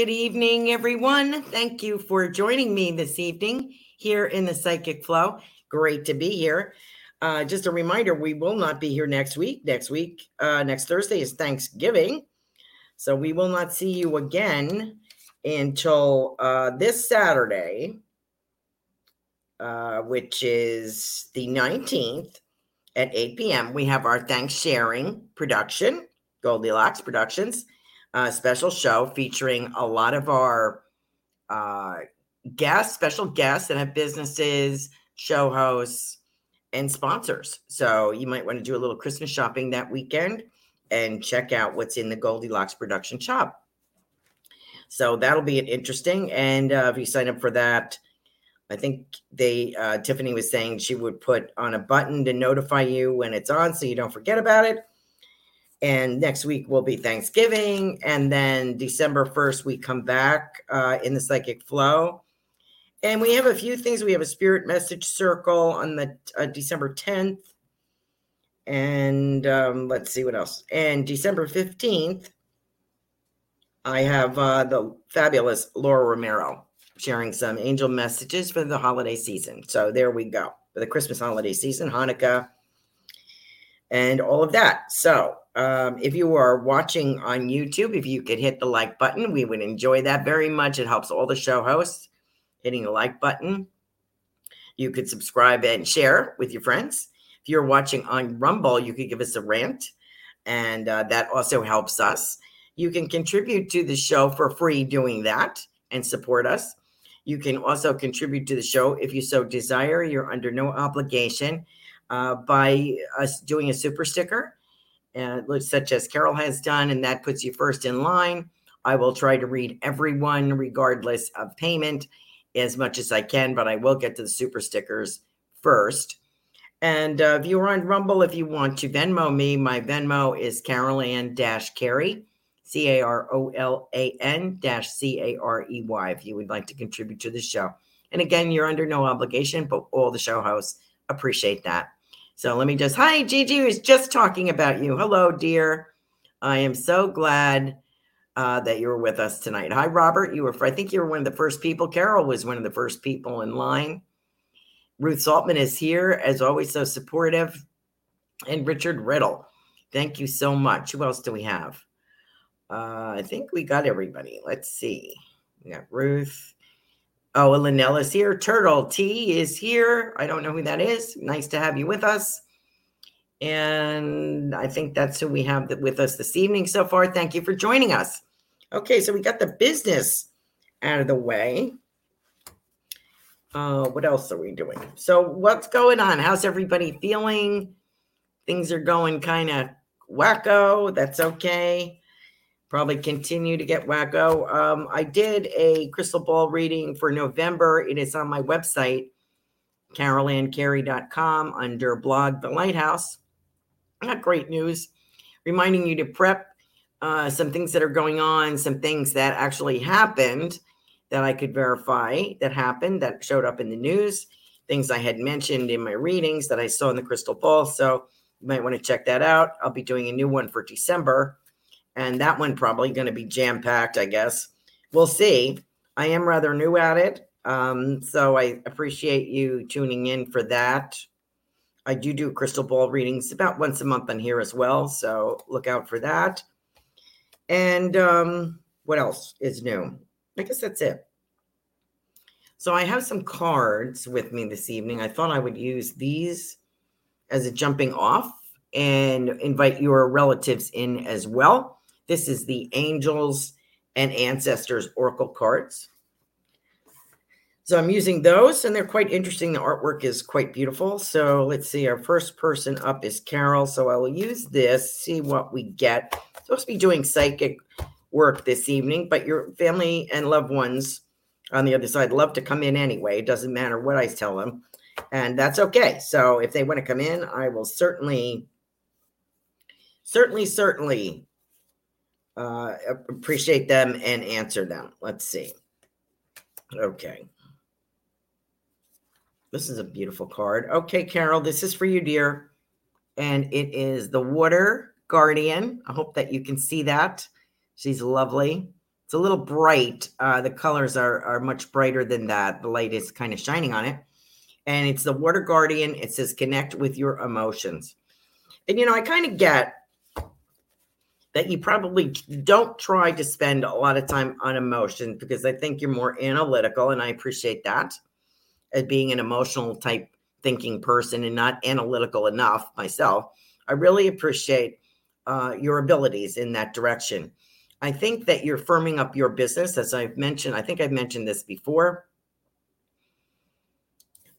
Good evening, everyone. Thank you for joining me this evening here in the Psychic Flow. Great to be here. Uh, just a reminder, we will not be here next week. Next week, uh, next Thursday is Thanksgiving. So we will not see you again until uh, this Saturday, uh, which is the 19th at 8 p.m. We have our Thanks Sharing production, Goldylocks Productions, uh, special show featuring a lot of our uh, guests, special guests that have businesses, show hosts, and sponsors. So you might want to do a little Christmas shopping that weekend and check out what's in the Goldylocks production shop. So that'll be interesting. And uh, if you sign up for that, I think they uh, Tiffany was saying she would put on a button to notify you when it's on, so you don't forget about it. And next week will be Thanksgiving, and then December first we come back uh, in the Psychic Flow and we have a few things. We have a spirit message circle on the uh, December 10th. And um, let's see what else. And December 15th, I have uh, the fabulous Laura Romero sharing some angel messages for the holiday season. So there we go for the Christmas holiday season, Hanukkah, and all of that. So um, if you are watching on YouTube, if you could hit the like button, we would enjoy that very much. It helps all the show hosts hitting the like button. You could subscribe and share with your friends. If you're watching on Rumble, you could give us a rant, and uh, that also helps us. You can contribute to the show for free doing that and support us. You can also contribute to the show if you so desire. You're under no obligation uh, by us doing a super sticker, such as Carol has done, and that puts you first in line. I will try to read everyone regardless of payment as much as I can, but I will get to the super stickers first. And uh, if you're on Rumble, if you want to Venmo me, my Venmo is Carolan dash Carey, C A R O L A N dash C A R E Y, if you would like to contribute to the show. And again, you're under no obligation, but all the show hosts appreciate that. So let me just, hi, Gigi was just talking about you. Hello, dear. I am so glad uh, that you were with us tonight. Hi, Robert. You were, I think you were one of the first people. Carol was one of the first people in line. Ruth Saltman is here, as always, so supportive. And Richard Riddle. Thank you so much. Who else do we have? Uh, I think we got everybody. Let's see. We got Ruth. Oh, Linella's here. Turtle T is here. I don't know who that is. Nice to have you with us. And I think that's who we have with us this evening so far. Thank you for joining us. Okay, so we got the business out of the way. Uh, what else are we doing? So, what's going on? How's everybody feeling? Things are going kind of wacko. That's okay. Probably continue to get wacko. Um, I did a crystal ball reading for November. It is on my website, carolancarey.com, under blog The Lighthouse not great news, reminding you to prep uh, some things that are going on, some things that actually happened that I could verify that happened, that showed up in the news, things I had mentioned in my readings that I saw in the crystal ball. So you might want to check that out. I'll be doing a new one for December, and that one probably going to be jam packed, I guess. We'll see. I am rather new at it. Um, so I appreciate you tuning in for that. I do do crystal ball readings about once a month on here as well. So look out for that. And um, what else is new? I guess that's it. So I have some cards with me this evening. I thought I would use these as a jumping off and invite your relatives in as well. This is the Angels and Ancestors Oracle cards. So I'm using those and they're quite interesting. The artwork is quite beautiful. So let's see. Our first person up is Carol. So I will use this, see what we get. Supposed to be doing psychic work this evening, but your family and loved ones on the other side love to come in anyway. It doesn't matter what I tell them. And that's okay. So if they want to come in, I will certainly, certainly, certainly uh, appreciate them and answer them. Let's see. Okay. This is a beautiful card. Okay, Carol, this is for you, dear. And it is the Water Guardian. I hope that you can see that. She's lovely. It's a little bright. Uh, the colors are, are much brighter than that. The light is kind of shining on it. And it's the Water Guardian. It says connect with your emotions. And, you know, I kind of get that you probably don't try to spend a lot of time on emotions because I think you're more analytical. And I appreciate that as being an emotional type thinking person and not analytical enough myself. I really appreciate uh, your abilities in that direction. I think that you're firming up your business, as I've mentioned. I think I've mentioned this before.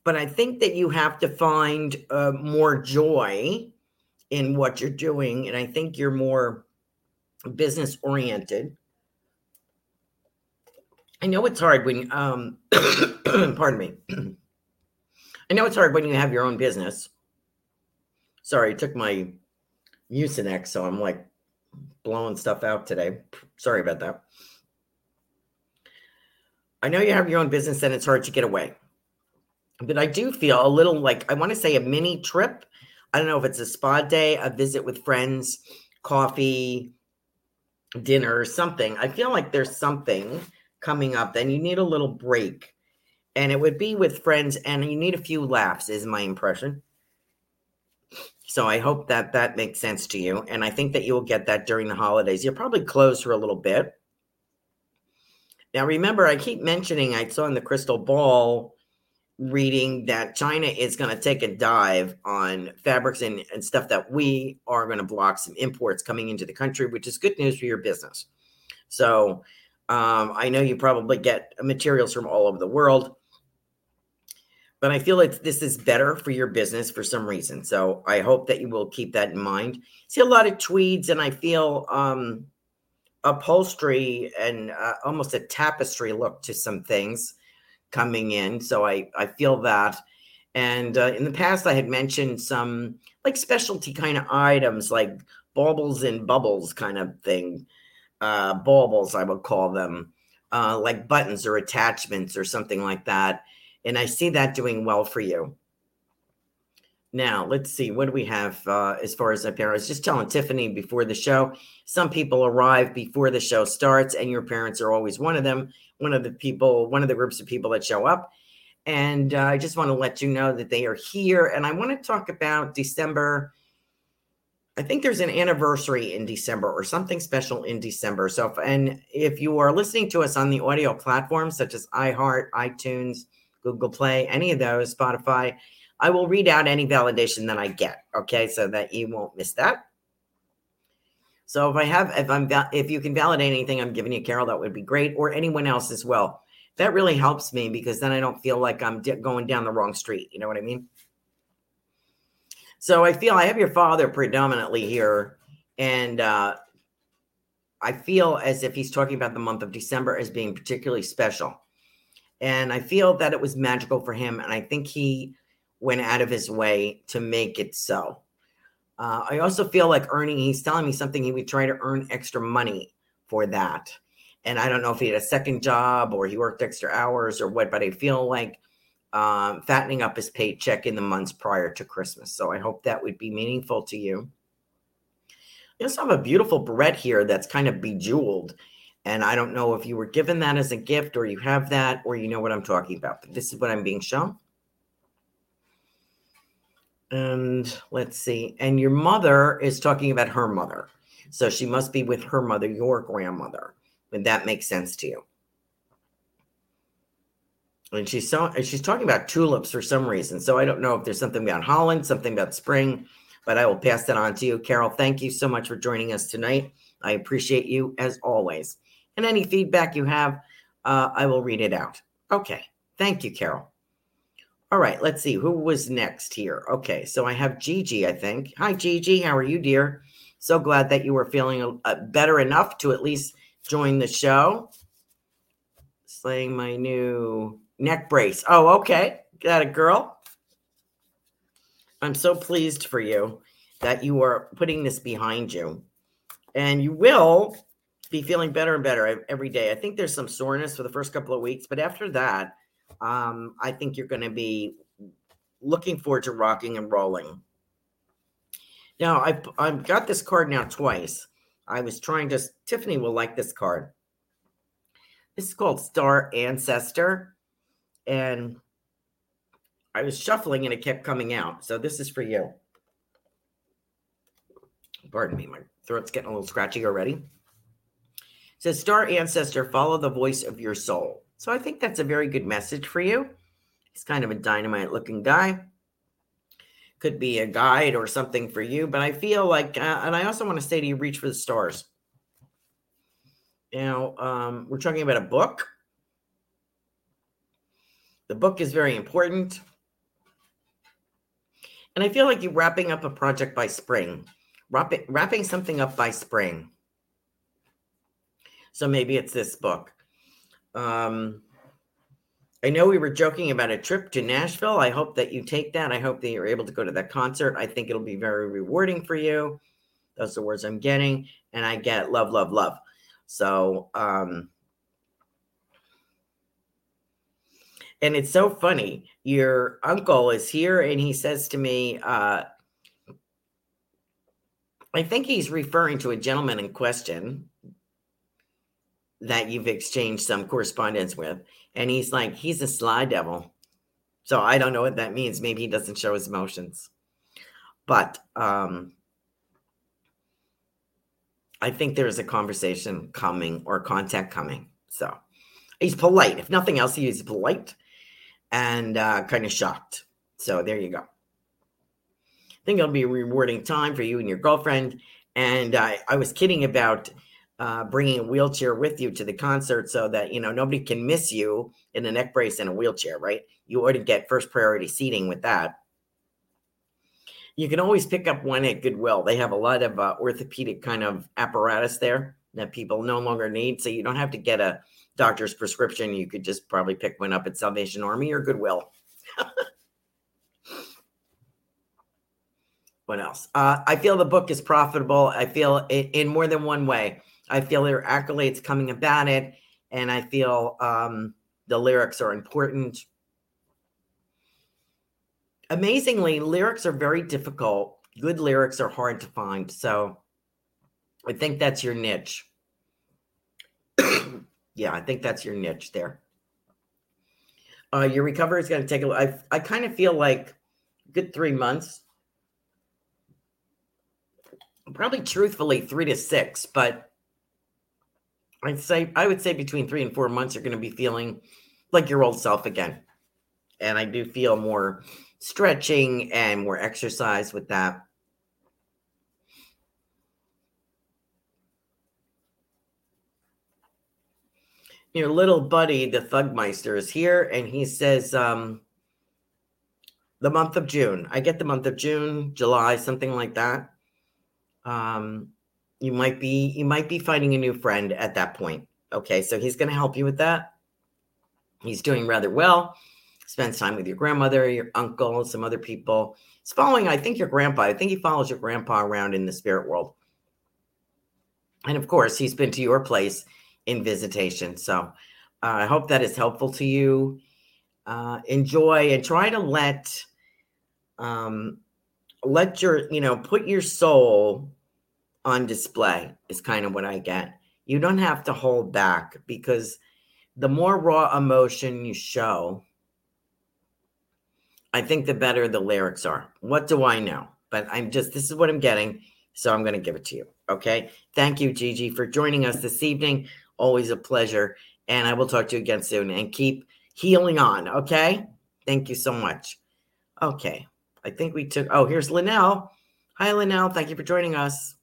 But I think that you have to find uh, more joy in what you're doing. And I think you're more business oriented. I know it's hard when, um, pardon me. I know it's hard when you have your own business. Sorry, I took my Mucinex, so I'm like blowing stuff out today. Sorry about that. I know you have your own business and it's hard to get away. But I do feel a little like I want to say a mini trip. I don't know if it's a spa day, a visit with friends, coffee, dinner, or something. I feel like there's something coming up, then you need a little break. And it would be with friends, and you need a few laughs, is my impression. So I hope that that makes sense to you. And I think that you will get that during the holidays. You're probably closed for a little bit. Now, remember, I keep mentioning I saw in the crystal ball reading that China is going to take a dive on fabrics and, and stuff that we are going to block some imports coming into the country, which is good news for your business. So um, I know you probably get materials from all over the world but I feel like this is better for your business for some reason. So I hope that you will keep that in mind. See a lot of tweeds, and I feel um, upholstery and uh, almost a tapestry look to some things coming in. So I I feel that. And uh, in the past, I had mentioned some like specialty kind of items, like baubles and bubbles kind of thing. Uh, baubles, I would call them, uh, like buttons or attachments or something like that and I see that doing well for you. Now, let's see. What do we have uh, as far as up? I was just telling Tiffany before the show. Some people arrive before the show starts, and your parents are always one of them, one of the people, one of the groups of people that show up. And uh, I just want to let you know that they are here. And I want to talk about December. I think there's an anniversary in December or something special in December. So, if, and if you are listening to us on the audio platforms such as iHeart, iTunes, Google Play, any of those, Spotify. I will read out any validation that I get. Okay, so that you won't miss that. So if I have, if I'm, if you can validate anything I'm giving you, Carol, that would be great, or anyone else as well. That really helps me because then I don't feel like I'm going down the wrong street. You know what I mean? So I feel I have your father predominantly here, and uh, I feel as if he's talking about the month of December as being particularly special. And I feel that it was magical for him. And I think he went out of his way to make it so. Uh, I also feel like earning, he's telling me something he would try to earn extra money for that. And I don't know if he had a second job or he worked extra hours or what, but I feel like um, fattening up his paycheck in the months prior to Christmas. So I hope that would be meaningful to you. You also have a beautiful beret here that's kind of bejeweled and I don't know if you were given that as a gift or you have that or you know what I'm talking about, but this is what I'm being shown. And let's see. And your mother is talking about her mother. So she must be with her mother, your grandmother. Would that make sense to you? And she's so she's talking about tulips for some reason. So I don't know if there's something about Holland, something about spring, but I will pass that on to you. Carol, thank you so much for joining us tonight. I appreciate you as always. And any feedback you have, uh, I will read it out. Okay. Thank you, Carol. All right. Let's see who was next here. Okay. So I have Gigi, I think. Hi, Gigi. How are you, dear? So glad that you were feeling uh, better enough to at least join the show. Slaying my new neck brace. Oh, okay. Got a girl. I'm so pleased for you that you are putting this behind you. And you will be feeling better and better every day. I think there's some soreness for the first couple of weeks, but after that, um, I think you're going to be looking forward to rocking and rolling. Now, I've, I've got this card now twice. I was trying to, Tiffany will like this card. This is called Star Ancestor. And I was shuffling and it kept coming out. So this is for you. Pardon me, my throat's getting a little scratchy already. It says, Star Ancestor, follow the voice of your soul. So I think that's a very good message for you. He's kind of a dynamite looking guy. Could be a guide or something for you, but I feel like, uh, and I also want to say to you, reach for the stars. Now, um, we're talking about a book. The book is very important. And I feel like you're wrapping up a project by spring, wrapping, wrapping something up by spring. So maybe it's this book. Um, I know we were joking about a trip to Nashville. I hope that you take that. I hope that you're able to go to that concert. I think it'll be very rewarding for you. Those are the words I'm getting. And I get love, love, love. So, um, and it's so funny. Your uncle is here and he says to me, uh, I think he's referring to a gentleman in question that you've exchanged some correspondence with. And he's like, he's a sly devil. So I don't know what that means. Maybe he doesn't show his emotions. But um, I think there's a conversation coming or contact coming. So he's polite. If nothing else, he's polite and uh, kind of shocked. So there you go. I think it'll be a rewarding time for you and your girlfriend. And I, I was kidding about uh, bringing a wheelchair with you to the concert so that you know nobody can miss you in a neck brace and a wheelchair, right? You to get first priority seating with that. You can always pick up one at Goodwill. They have a lot of uh, orthopedic kind of apparatus there that people no longer need, so you don't have to get a doctor's prescription. You could just probably pick one up at Salvation Army or Goodwill. what else? Uh, I feel the book is profitable. I feel in more than one way. I feel there are accolades coming about it, and I feel um, the lyrics are important. Amazingly, lyrics are very difficult. Good lyrics are hard to find. So I think that's your niche. yeah, I think that's your niche there. Uh, your recovery is going to take a. I I kind of feel like good three months. Probably truthfully three to six, but I'd say I would say between three and four months you're going to be feeling like your old self again. And I do feel more stretching and more exercise with that. Your little buddy, the Thugmeister, is here and he says, um, the month of June. I get the month of June, July, something like that. Um, you might be you might be finding a new friend at that point okay? So he's going to help you with that. He's doing rather well spends time with your grandmother your uncle some other people. He's following i think your grandpa. I think he follows your grandpa around in the spirit world. And of course he's been to your place in visitation. So uh, i hope that is helpful to you. Uh, enjoy and try to let um, let your you know put your soul on display is kind of what I get. You don't have to hold back because the more raw emotion you show, I think the better the lyrics are. What do I know? But I'm just, this is what I'm getting. So I'm going to give it to you. Okay. Thank you, Gigi, for joining us this evening. Always a pleasure. And I will talk to you again soon and keep healing on. Okay. Thank you so much. Okay. I think we took, oh, here's Linnell. Hi, Linnell. Thank you for joining us.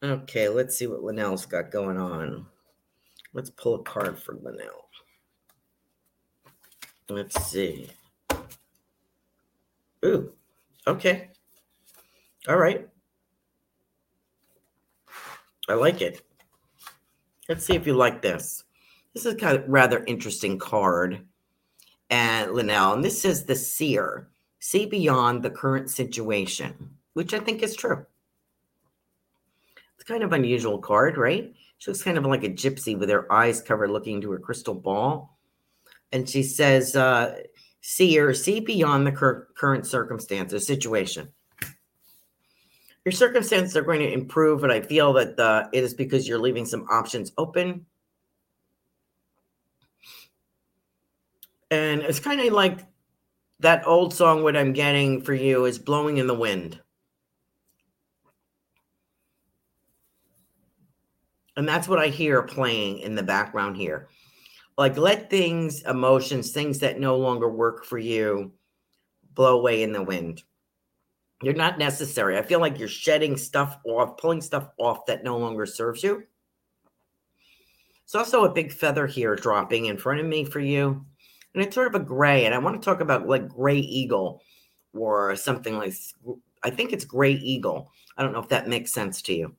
Okay, let's see what Linnell's got going on. Let's pull a card for Linnell. Let's see. Ooh, okay. All right. I like it. Let's see if you like this. This is kind of rather interesting card. And Linnell, and this is the seer. See beyond the current situation, which I think is true kind of unusual card, right? She looks kind of like a gypsy with her eyes covered, looking into her crystal ball. And she says, uh, "See or see beyond the cur- current circumstance or situation. Your circumstances are going to improve, but I feel that uh, it is because you're leaving some options open." And it's kind of like that old song, What I'm Getting for You is Blowing in the Wind. And that's what I hear playing in the background here. Like, let things, emotions, things that no longer work for you blow away in the wind. You're not necessary. I feel like you're shedding stuff off, pulling stuff off that no longer serves you. It's also a big feather here dropping in front of me for you. And it's sort of a gray. And I want to talk about like gray eagle or something like, I think it's gray eagle. I don't know if that makes sense to you.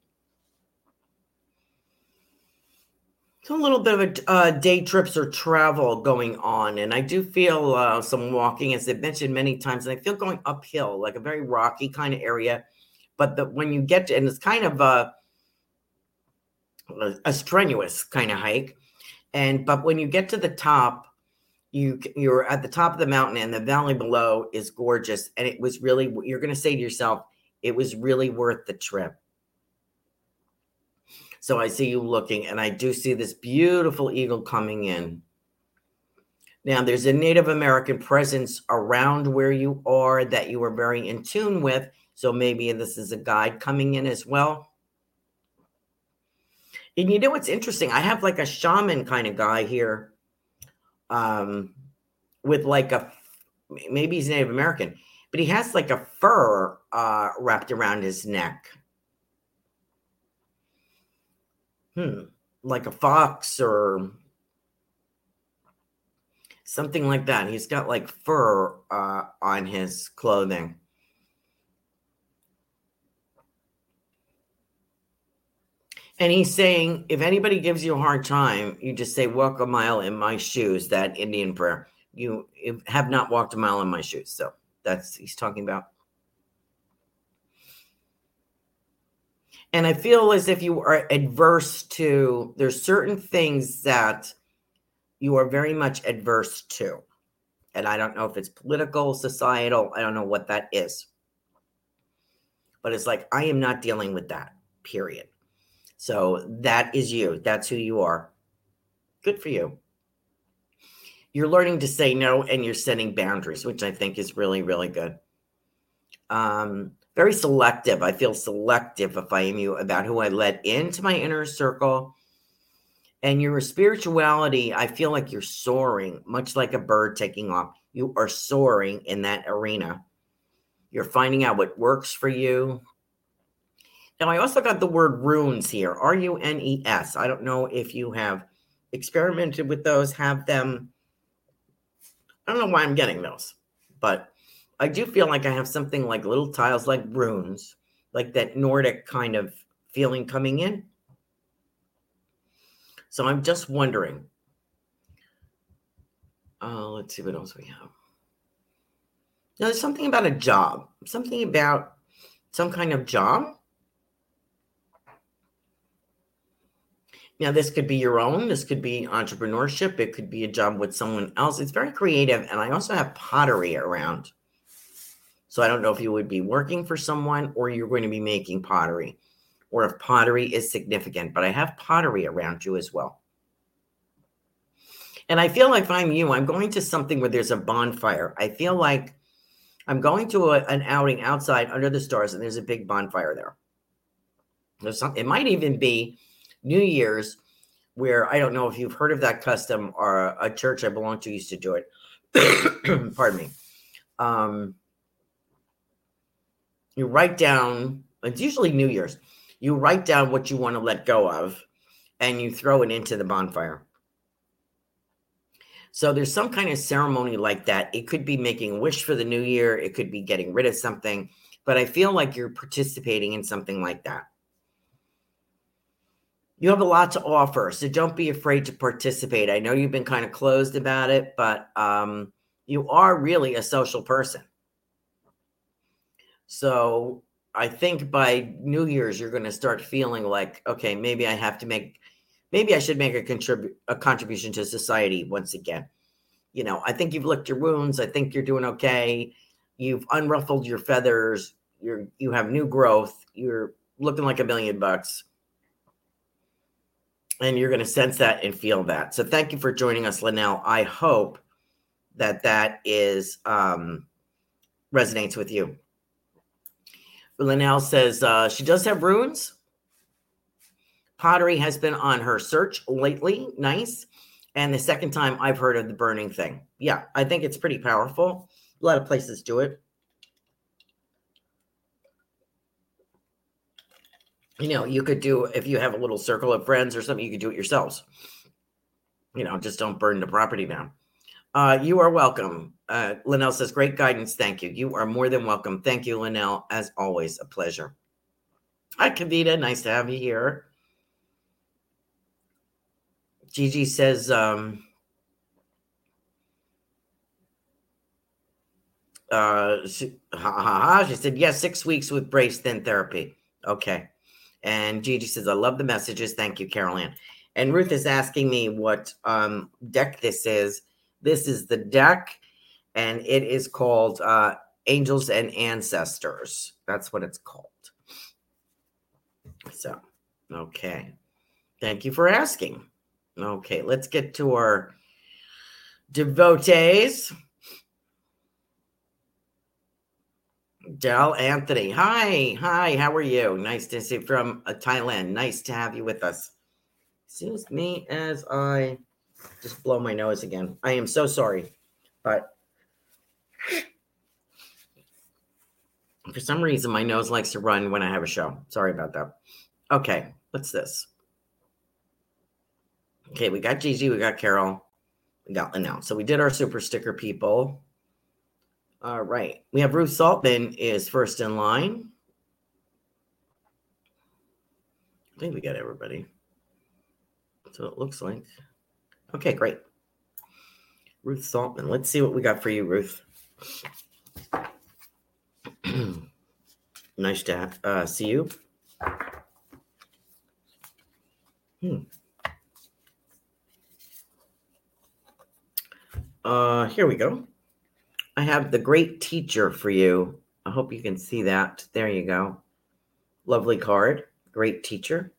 A little bit of a uh, day trips or travel going on, and I do feel uh, some walking, as I've mentioned many times, and I feel going uphill, like a very rocky kind of area. But the, when you get to, and it's kind of a, a strenuous kind of hike, and but when you get to the top, you you're at the top of the mountain, and the valley below is gorgeous, and it was really you're going to say to yourself, it was really worth the trip so I see you looking, and I do see this beautiful eagle coming in. Now, there's a Native American presence around where you are that you are very in tune with. So maybe this is a guide coming in as well. And you know what's interesting? I have like a shaman kind of guy here um, with like a, maybe he's Native American, but he has like a fur uh, wrapped around his neck hmm, like a fox or something like that. He's got like fur uh, on his clothing. And he's saying, if anybody gives you a hard time, you just say, walk a mile in my shoes, that Indian prayer. You have not walked a mile in my shoes. So that's he's talking about. And I feel as if you are adverse to, there's certain things that you are very much adverse to. And I don't know if it's political, societal, I don't know what that is. But it's like, I am not dealing with that, period. So that is you. That's who you are. Good for you. You're learning to say no and you're setting boundaries, which I think is really, really good. Um, very selective. I feel selective if I am you about who I let into my inner circle. And your spirituality, I feel like you're soaring, much like a bird taking off. You are soaring in that arena. You're finding out what works for you. Now, I also got the word runes here R U N E S. I don't know if you have experimented with those, have them. I don't know why I'm getting those, but I do feel like I have something like little tiles, like runes, like that Nordic kind of feeling coming in. So I'm just wondering. Uh, let's see what else we have. Now, there's something about a job, something about some kind of job. Now, this could be your own, this could be entrepreneurship, it could be a job with someone else. It's very creative. And I also have pottery around. So I don't know if you would be working for someone or you're going to be making pottery or if pottery is significant, but I have pottery around you as well. And I feel like if I'm you, I'm going to something where there's a bonfire. I feel like I'm going to a, an outing outside under the stars and there's a big bonfire there. There's some, it might even be New Year's where I don't know if you've heard of that custom or a, church I belong to used to do it. Pardon me. Um, you write down, it's usually New Year's, you write down what you want to let go of and you throw it into the bonfire. So there's some kind of ceremony like that. It could be making a wish for the new year, it could be getting rid of something, but I feel like you're participating in something like that. You have a lot to offer, so don't be afraid to participate. I know you've been kind of closed about it, but um, you are really a social person. So I think by New Year's you're going to start feeling like, okay, maybe I have to make, maybe I should make a contribute a contribution to society once again. You know, I think you've licked your wounds. I think you're doing okay. You've unruffled your feathers. You're you have new growth. You're looking like a million bucks. And you're going to sense that and feel that. So thank you for joining us, Linnell. I hope that that is um, resonates with you. Linnell says uh, she does have runes. Pottery has been on her search lately. Nice. And the second time I've heard of the burning thing. Yeah, I think it's pretty powerful. A lot of places do it. You know, you could do if you have a little circle of friends or something, you could do it yourselves. You know, just don't burn the property down. Uh, you are welcome. Uh, Linnell says, great guidance. Thank you. You are more than welcome. Thank you, Linnell. As always, a pleasure. Hi, Kavita. Nice to have you here. Gigi says, um, uh, she, ha, ha, ha. she said, yes, six weeks with brace, then therapy. Okay. And Gigi says, I love the messages. Thank you, Carol And Ruth is asking me what um, deck this is. This is the deck, and it is called uh, Angels and Ancestors. That's what it's called. So, okay. Thank you for asking. Okay, let's get to our devotees. Dell Anthony. Hi. Hi. How are you? Nice to see you from uh, Thailand. Nice to have you with us. Excuse me as I just blow my nose again. I am so sorry, but for some reason, my nose likes to run when I have a show. Sorry about that. Okay. What's this? Okay. We got Gigi. We got Carol. We got Linnell. So we did our super sticker people. All right. We have Ruth Saltman is first in line. I think we got everybody. So it looks like. Okay, great. Ruth Saltman. Let's see what we got for you, Ruth. nice to have, uh, see you. Hmm. Uh, here we go. I have the great teacher for you. I hope you can see that. There you go. Lovely card. Great teacher.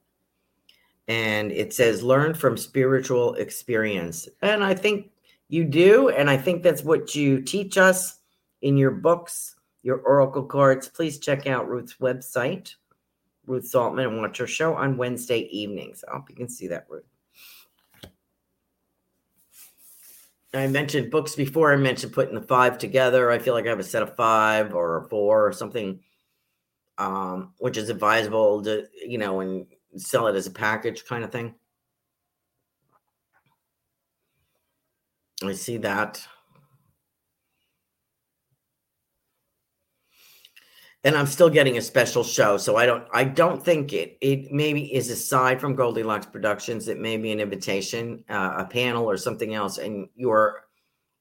And it says, learn from spiritual experience. And I think you do. And I think that's what you teach us in your books, your oracle cards. Please check out Ruth's website, Ruth Saltman, and watch her show on Wednesday evenings. I hope you can see that, Ruth. I mentioned books before. I mentioned putting the five together. I feel like I have a set of five or four or something, um, which is advisable to, you know, and sell it as a package kind of thing. I see that. and I'm still getting a special show. So I don't I don't think it it maybe is aside from Goldylocks Productions. It may be an invitation, uh, a panel, or something else, and your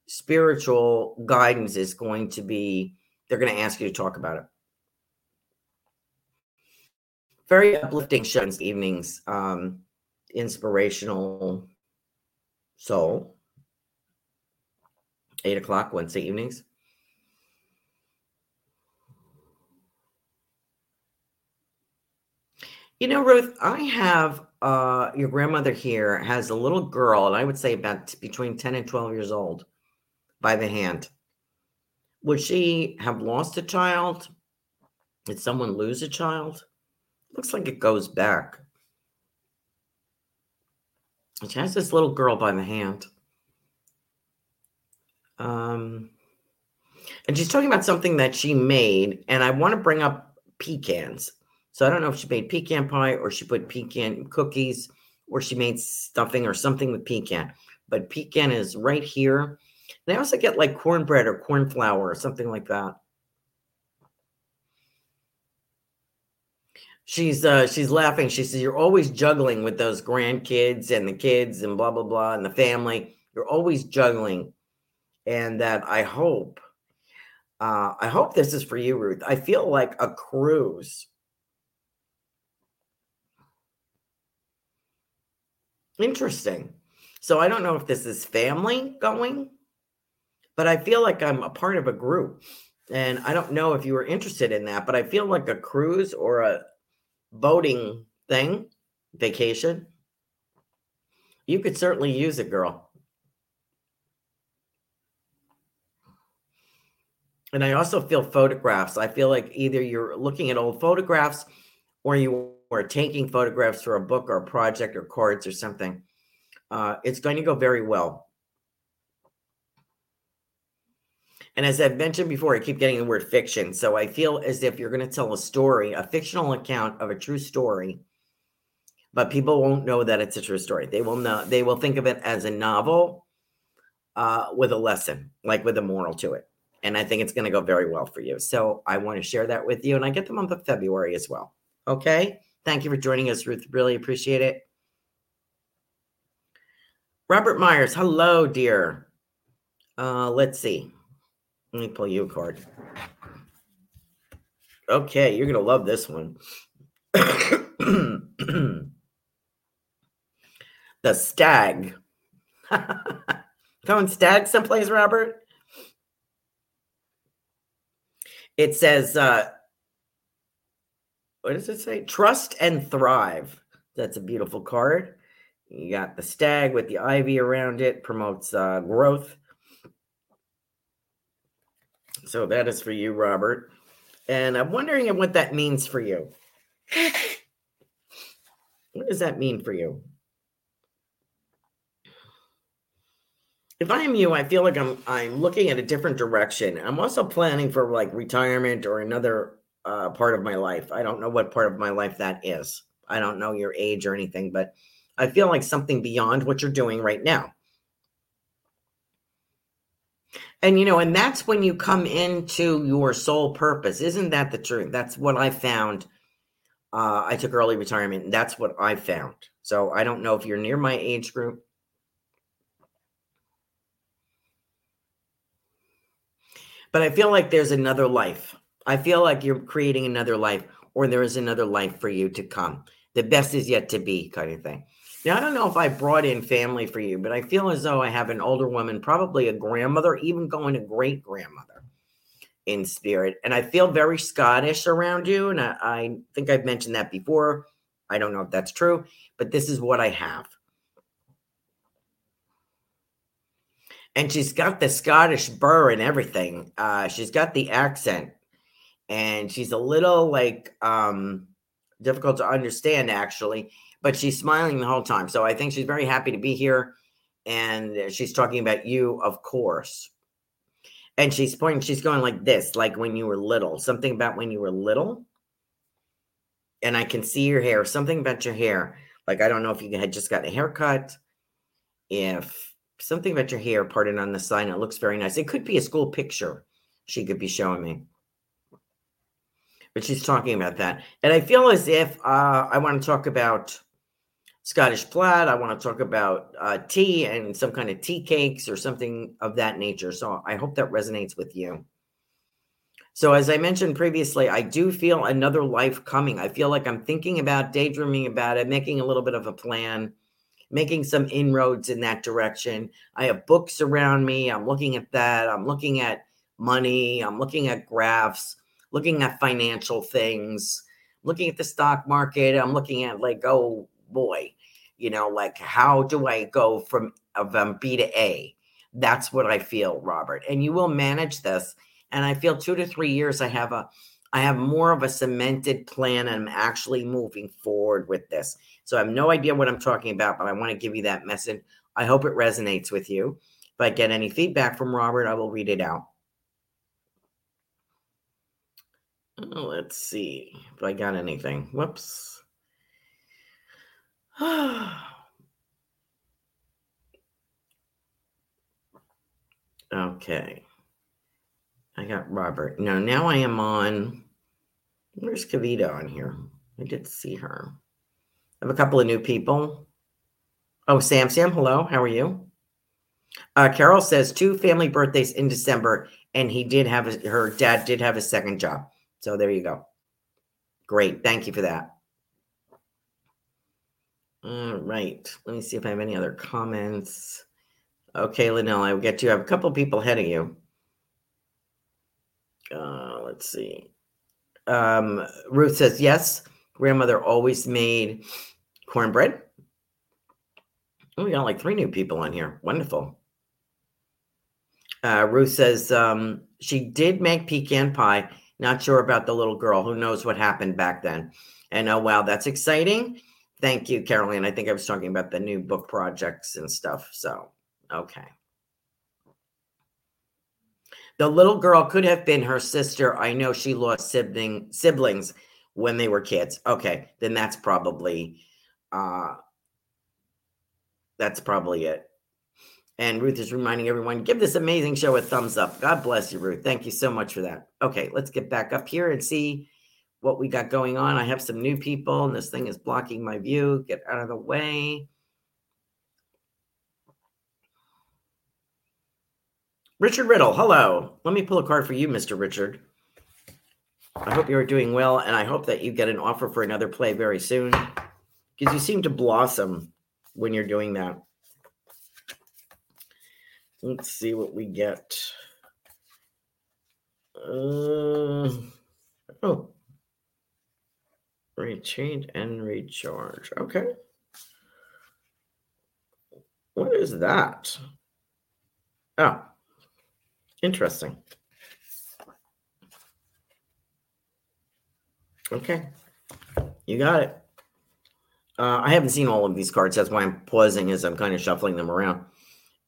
spiritual guidance is going to be. They're going to ask you to talk about it. Very uplifting shows, evenings, um, inspirational soul. Eight o'clock Wednesday evenings. You know, Ruth, I have uh, your grandmother here has a little girl, and I would say about between 10 and 12 years old by the hand. Would she have lost a child? Did someone lose a child? Looks like it goes back. She has this little girl by the hand. Um, and she's talking about something that she made, and I want to bring up pecans so I don't know if she made pecan pie or she put pecan cookies or she made stuffing or something with pecan. But pecan is right here. And I also get like cornbread or corn flour or something like that. She's uh she's laughing. She says, You're always juggling with those grandkids and the kids and blah blah blah and the family. You're always juggling. And that I hope uh, I hope this is for you, Ruth. I feel like a cruise Interesting. So I don't know if this is family going, but I feel like I'm a part of a group. And I don't know if you were interested in that, but I feel like a cruise or a boating thing, vacation, you could certainly use it, girl. And I also feel photographs. I feel like either you're looking at old photographs or you are taking photographs for a book or a project or cards or something. Uh, it's going to go very well. And as I've mentioned before, I keep getting the word fiction. So I feel as if you're going to tell a story, a fictional account of a true story, but people won't know that it's a true story. They will know, they will think of it as a novel uh, with a lesson, like with a moral to it. And I think it's going to go very well for you. So I want to share that with you. And I get the month of February as well. Okay. Thank you for joining us, Ruth. Really appreciate it. Robert Myers, hello, dear. Uh, let's see. Let me pull you a card. Okay, you're gonna love this one. the stag. Going stag someplace, Robert? It says, uh, what does it say? Trust and thrive. That's a beautiful card. You got the stag with the ivy around it, promotes uh, growth. So that is for you, Robert. And I'm wondering what that means for you. What does that mean for you? If I am you, I feel like I'm I'm looking at a different direction. I'm also planning for like retirement or another uh, part of my life. I don't know what part of my life that is. I don't know your age or anything, but I feel like something beyond what you're doing right now. And you know, and that's when you come into your sole purpose. Isn't that the truth? That's what I found. Uh, I took early retirement, and that's what I found. So I don't know if you're near my age group. But I feel like there's another life. I feel like you're creating another life, or there is another life for you to come. The best is yet to be, kind of thing. Now, I don't know if I brought in family for you, but I feel as though I have an older woman, probably a grandmother, even going to great grandmother in spirit. And I feel very Scottish around you. And I, I, think I've mentioned that before. I don't know if that's true, but this is what I have. And she's got the Scottish burr and everything. Uh, she's got the accent. And she's a little like um, difficult to understand, actually but she's smiling the whole time. So I think she's very happy to be here. And she's talking about you, of course. And she's pointing, she's going like this, like when you were little, something about when you were little. And I can see your hair, something about your hair. Like, I don't know if you had just got a haircut, if something about your hair parted on the side, it looks very nice. It could be a school picture she could be showing me but she's talking about that. And I feel as if uh, I want to talk about Scottish plaid. I want to talk about uh, tea and some kind of tea cakes or something of that nature. So I hope that resonates with you. So, as I mentioned previously, I do feel another life coming. I feel like I'm thinking about, daydreaming about it, making a little bit of a plan, making some inroads in that direction. I have books around me. I'm looking at that. I'm looking at money. I'm looking at graphs, looking at financial things, looking at the stock market. I'm looking at, like, oh boy, you know like how do i go from from um, b to a? That's what i feel robert and you will manage this and i feel two to three years i have a i have more of a cemented plan and i'm actually moving forward with this. So i have no idea what i'm talking about but i want to give you that message. I hope it resonates with you. If i get any feedback from robert i will read it out. Uh, let's see if i got anything. Whoops okay. I got Robert. No, now I am on. Where's Kavita on here? I did see her. I have a couple of new people. Oh, Sam, Sam, hello. How are you? Uh, Carol says two family birthdays in December, and he did have a, her dad did have a second job. So there you go. Great. Thank you for that. All right. Let me see if I have any other comments. Okay, Linnell, I will get to you. I have a couple people ahead of you. Uh, let's see. Um, Ruth says, yes, grandmother always made cornbread. Oh, we got like three new people on here. Wonderful. Uh, Ruth says, um, she did make pecan pie. Not sure about the little girl. Who knows what happened back then? And oh wow, that's exciting. Thank you, Caroline. I think I was talking about the new book projects and stuff. So okay. The little girl could have been her sister. I know she lost sibling siblings when they were kids. Okay, then that's probably uh that's probably it. And Ruth is reminding everyone give this amazing show a thumbs up. God bless you, Ruth. Thank you so much for that. Okay, let's get back up here and see what we got going on. I have some new people, and this thing is blocking my view. Get out of the way. Richard Riddle, hello. Let me pull a card for you, Mr. Richard. I hope you are doing well, and I hope that you get an offer for another play very soon because you seem to blossom when you're doing that. Let's see what we get. Uh, oh, rechange and recharge. Okay. What is that? Oh, interesting. Okay, you got it. Uh, I haven't seen all of these cards. That's why I'm pausing as I'm kind of shuffling them around.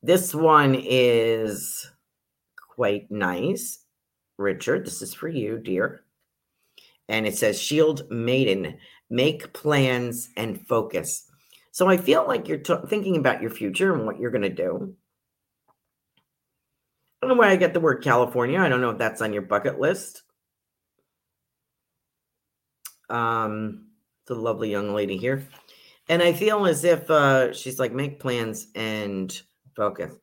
This one is quite nice. Richard, this is for you, dear. And it says, Shield Maiden, make plans and focus. So I feel like you're t- thinking about your future and what you're going to do. I don't know why I get the word California. I don't know if that's on your bucket list. Um, the lovely young lady here. And I feel as if uh, she's like, make plans and focus.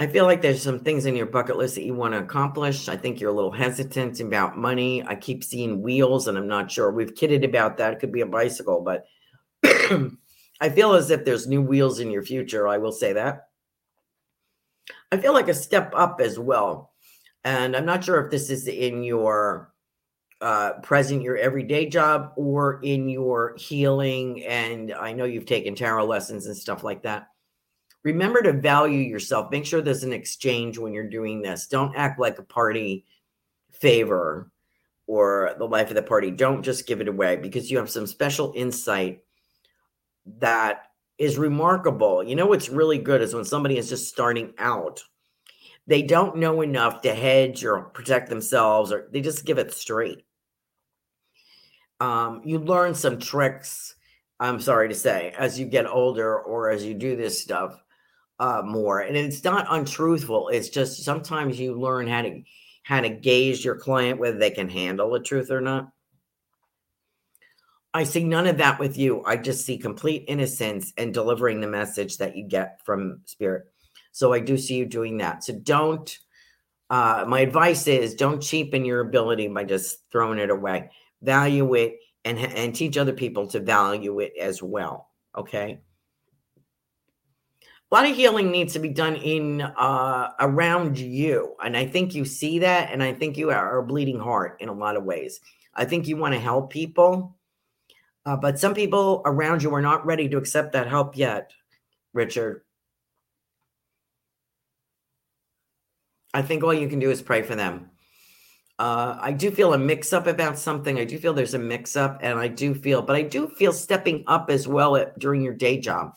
I feel like there's some things in your bucket list that you want to accomplish. I think you're a little hesitant about money. I keep seeing wheels, and I'm not sure. We've kidded about that. It could be a bicycle, but I feel as if there's new wheels in your future. I will say that. I feel like a step up as well. And I'm not sure if this is in your uh, present, your everyday job, or in your healing. And I know you've taken tarot lessons and stuff like that. Remember to value yourself. Make sure there's an exchange when you're doing this. Don't act like a party favor or the life of the party. Don't just give it away because you have some special insight that is remarkable. You know what's really good is when somebody is just starting out. They don't know enough to hedge or protect themselves, or they just give it straight um, you learn some tricks. I'm sorry to say, as you get older or as you do this stuff uh, more, and it's not untruthful. It's just sometimes you learn how to how to gauge your client whether they can handle the truth or not. I see none of that with you. I just see complete innocence and delivering the message that you get from spirit. So I do see you doing that. So don't. Uh, my advice is don't cheapen your ability by just throwing it away value it, and, and teach other people to value it as well. Okay. A lot of healing needs to be done in uh, around you, and I think you see that, and I think you are a bleeding heart in a lot of ways. I think you want to help people, uh, but some people around you are not ready to accept that help yet, Richard. I think all you can do is pray for them. Uh, I do feel a mix up about something. I do feel there's a mix up, and I do feel, but I do feel stepping up as well at, during your day job.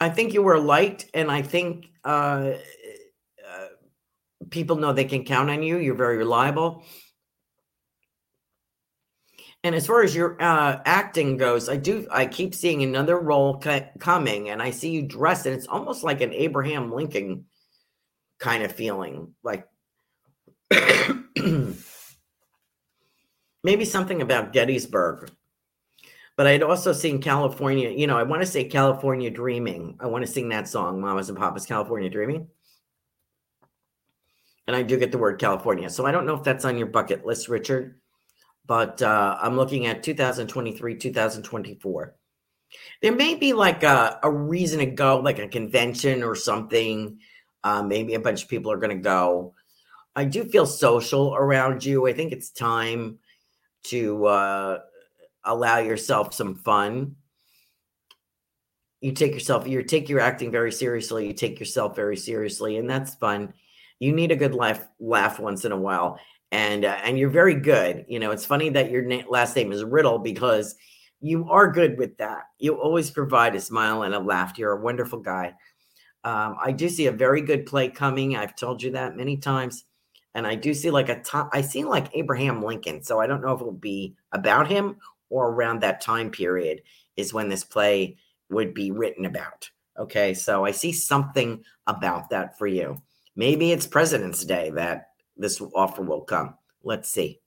I think you were liked, and I think uh, uh, people know they can count on you. You're very reliable. And as far as your uh, acting goes, I do. I keep seeing another role coming, and I see you dressed, and it's almost like an Abraham Lincoln kind of feeling like maybe something about Gettysburg. But I'd also seen California, you know, I want to say California Dreaming. I want to sing that song, Mamas and Papas California Dreaming. And I do get the word California. So I don't know if that's on your bucket list, Richard, but uh, I'm looking at 2023, 2024. There may be like a, a reason to go, like a convention or something uh, maybe a bunch of people are going to go. I do feel social around you. I think it's time to uh, allow yourself some fun. you take yourself, you take your acting very seriously, you take yourself very seriously, and that's fun. You need a good laugh, laugh once in a while, and uh, and you're very good. You know, it's funny that your na- last name is Riddle because you are good with that. You always provide a smile and a laugh. You're a wonderful guy. Um, I do see a very good play coming. I've told you that many times. And I do see like a top, I see like Abraham Lincoln. So I don't know if it'll be about him or around that time period is when this play would be written about. Okay. So I see something about that for you. Maybe it's President's Day that this offer will come. Let's see.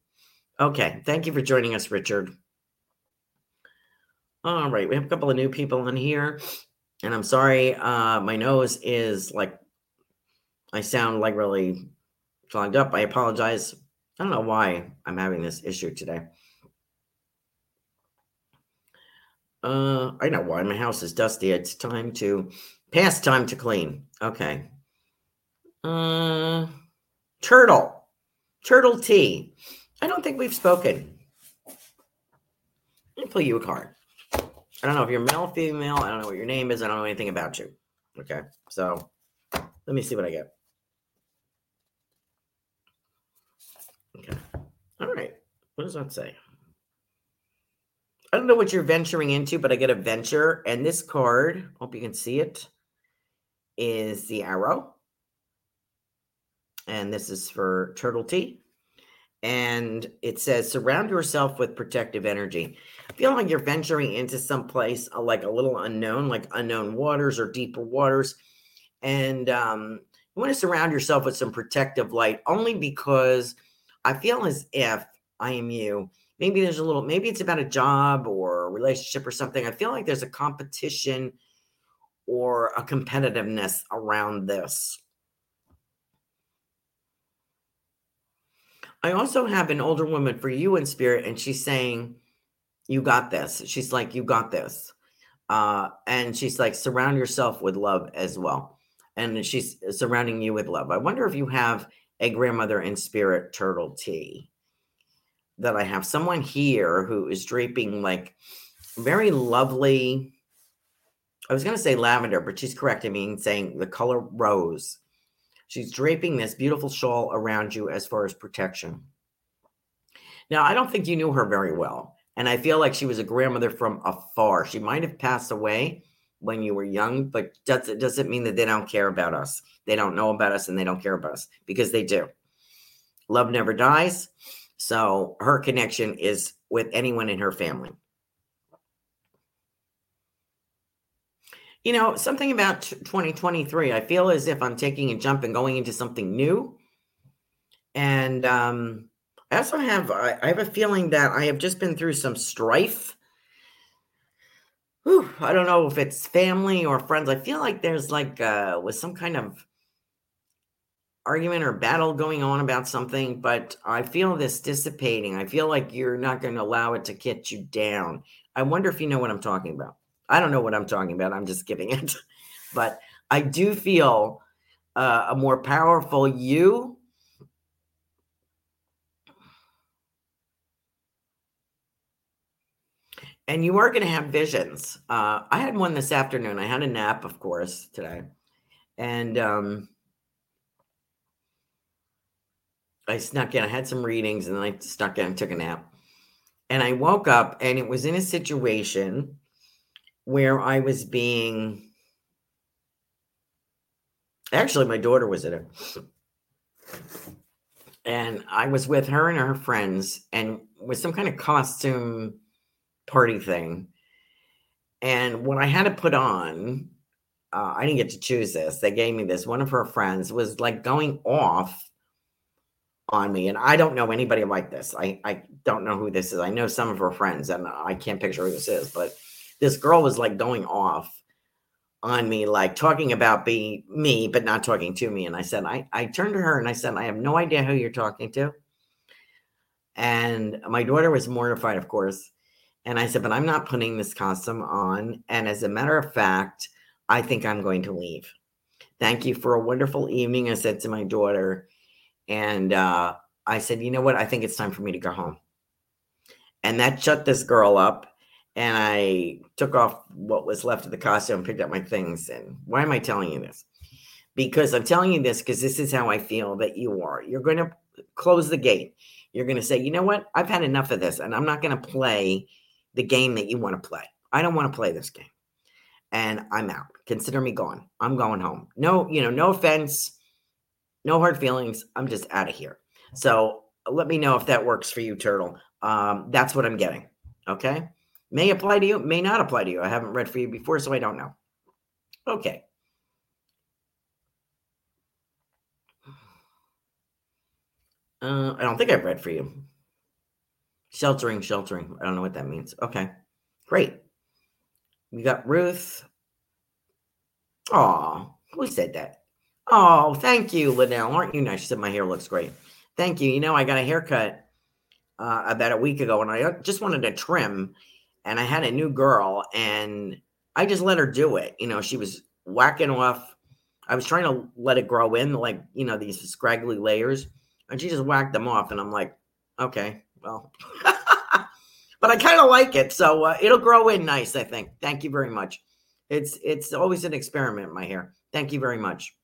Okay. Thank you for joining us, Richard. All right, we have a couple of new people in here, and I'm sorry, uh, my nose is like, I sound like really clogged up. I apologize. I don't know why I'm having this issue today. Uh, I know why my house is dusty. It's time to pass time to clean. Okay. Uh, turtle, turtle tea. I don't think we've spoken. Let me pull you a card. I don't know if you're male, female. I don't know what your name is. I don't know anything about you. Okay. So let me see what I get. Okay. All right. What does that say? I don't know what you're venturing into, but I get a venture. And this card, hope you can see it, is the arrow. And this is for Turtle Tea. And it says surround yourself with protective energy. I feel like you're venturing into some place uh, like a little unknown, like unknown waters or deeper waters. And um, you want to surround yourself with some protective light only because I feel as if I am you. Maybe there's a little, maybe it's about a job or a relationship or something. I feel like there's a competition or a competitiveness around this. I also have an older woman for you in spirit, and she's saying, You got this. She's like, You got this. Uh, and she's like, Surround yourself with love as well. And she's surrounding you with love. I wonder if you have a grandmother in spirit turtle tea that I have someone here who is draping like very lovely. I was going to say lavender, but she's correcting me and saying the color rose She's draping this beautiful shawl around you as far as protection. Now, I don't think you knew her very well. And I feel like she was a grandmother from afar. She might have passed away when you were young, but does, it doesn't mean that they don't care about us. They don't know about us and they don't care about us because they do. Love never dies. So her connection is with anyone in her family. you know, something about 2023, I feel as if I'm taking a jump and going into something new. And um, I also have, I, have a feeling that I have just been through some strife. Whew, I don't know if it's family or friends. I feel like there's like, uh, was some kind of argument or battle going on about something, but I feel this dissipating. I feel like you're not going to allow it to get you down. I wonder if you know what I'm talking about. I don't know what I'm talking about. I'm just giving it. but I do feel uh, a more powerful you. And you are going to have visions. Uh, I had one this afternoon. I had a nap, of course, today. And um, I snuck in. I had some readings and then I snuck in and took a nap. And I woke up and it was in a situation where I was being actually my daughter was in it. And I was with her and her friends and with some kind of costume party thing. And what I had to put on, uh, I didn't get to choose this. They gave me this. One of her friends was like going off on me. And I don't know anybody like this. I, I don't know who this is. I know some of her friends and I can't picture who this is, but this girl was like going off on me, like talking about being me, but not talking to me. And I said, I, I turned to her and I said, I have no idea who you're talking to. And my daughter was mortified, of course. And I said, but I'm not putting this costume on. And as a matter of fact, I think I'm going to leave. Thank you for a wonderful evening. I said to my daughter. And uh, I said, you know what? I think it's time for me to go home. And that shut this girl up and I took off what was left of the costume, picked up my things. And why am I telling you this? Because I'm telling you this because this is how I feel that you are. You're going to close the gate. You're going to say, you know what? I've had enough of this, and I'm not going to play the game that you want to play. I don't want to play this game. And I'm out. Consider me gone. I'm going home. No, you know, no offense, no hard feelings. I'm just out of here. So let me know if that works for you, Turtle. Um, that's what I'm getting. Okay. May apply to you, may not apply to you. I haven't read for you before, so I don't know. Okay. Uh, I don't think I've read for you. Sheltering, sheltering. I don't know what that means. Okay, great. We got Ruth. Oh, who said that? Oh, thank you, Liddell. Aren't you nice? She said my hair looks great. Thank you. You know, I got a haircut uh, about a week ago, and I just wanted to trim and I had a new girl and I just let her do it. You know, she was whacking off. I was trying to let it grow in, like, you know, these scraggly layers, and she just whacked them off. And I'm like, okay, well, but I kind of like it. So uh, it'll grow in nice, I think. Thank you very much. It's it's always an experiment, my hair. Thank you very much.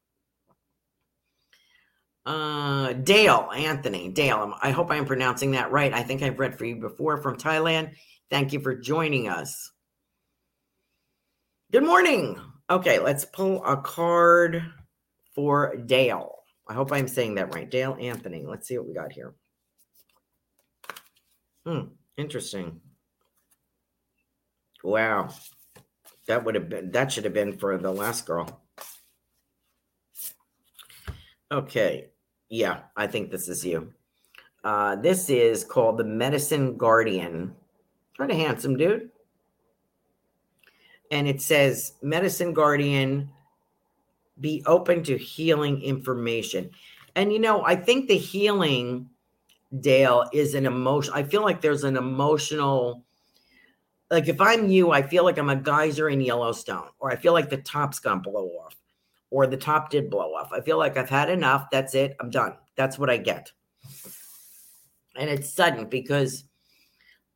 Uh, Dale Anthony Dale. I hope I'm pronouncing that right. I think I've read for you before from Thailand. Thank you for joining us. Good morning. Okay, let's pull a card for Dale. I hope I'm saying that right. Dale Anthony. Let's see what we got here. Hmm, interesting. Wow. That would have been that should have been for the last girl. Okay. Yeah, I think this is you. Uh, this is called the Medicine Guardian. Kind of handsome dude. And it says, Medicine Guardian, be open to healing information. And, you know, I think the healing, Dale, is an emotion. I feel like there's an emotional, like if I'm you, I feel like I'm a geyser in Yellowstone, or I feel like the top's gonna blow off, or the top did blow off. I feel like I've had enough. That's it. I'm done. That's what I get. And it's sudden because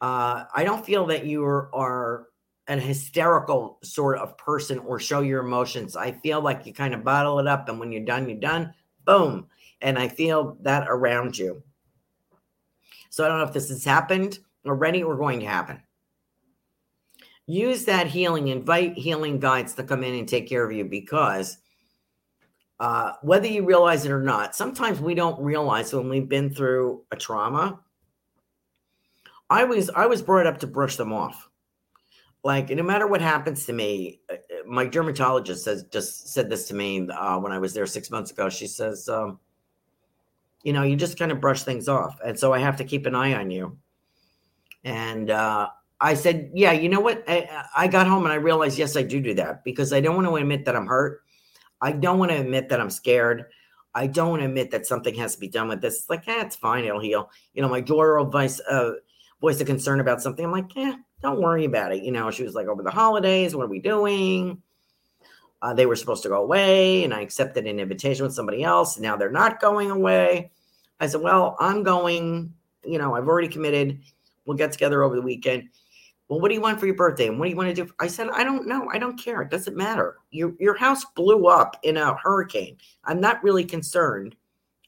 uh, I don't feel that you are, are an hysterical sort of person or show your emotions. I feel like you kind of bottle it up, and when you're done, you're done. Boom. And I feel that around you. So I don't know if this has happened already or going to happen. Use that healing, invite healing guides to come in and take care of you because uh, whether you realize it or not, sometimes we don't realize when we've been through a trauma I was I was brought up to brush them off. Like no matter what happens to me, uh, uh, my dermatologist says just said this to me uh, when I was there six months ago. She says, um, you know, you just kind of brush things off, and so I have to keep an eye on you. And uh, I said, yeah, you know what? I, I got home and I realized, yes, I do do that because I don't want to admit that I'm hurt. I don't want to admit that I'm scared. I don't want to admit that something has to be done with this. It's like, eh, it's fine. It'll heal. You know, my daughter will vice, uh, voice a concern about something. I'm like, yeah, don't worry about it. You know, she was like, over the holidays, what are we doing? Uh, they were supposed to go away, and I accepted an invitation with somebody else. Now they're not going away. I said, well, I'm going. You know, I've already committed. We'll get together over the weekend. Well, what do you want for your birthday? And what do you want to do? I said, I don't know. I don't care. It doesn't matter. Your your house blew up in a hurricane. I'm not really concerned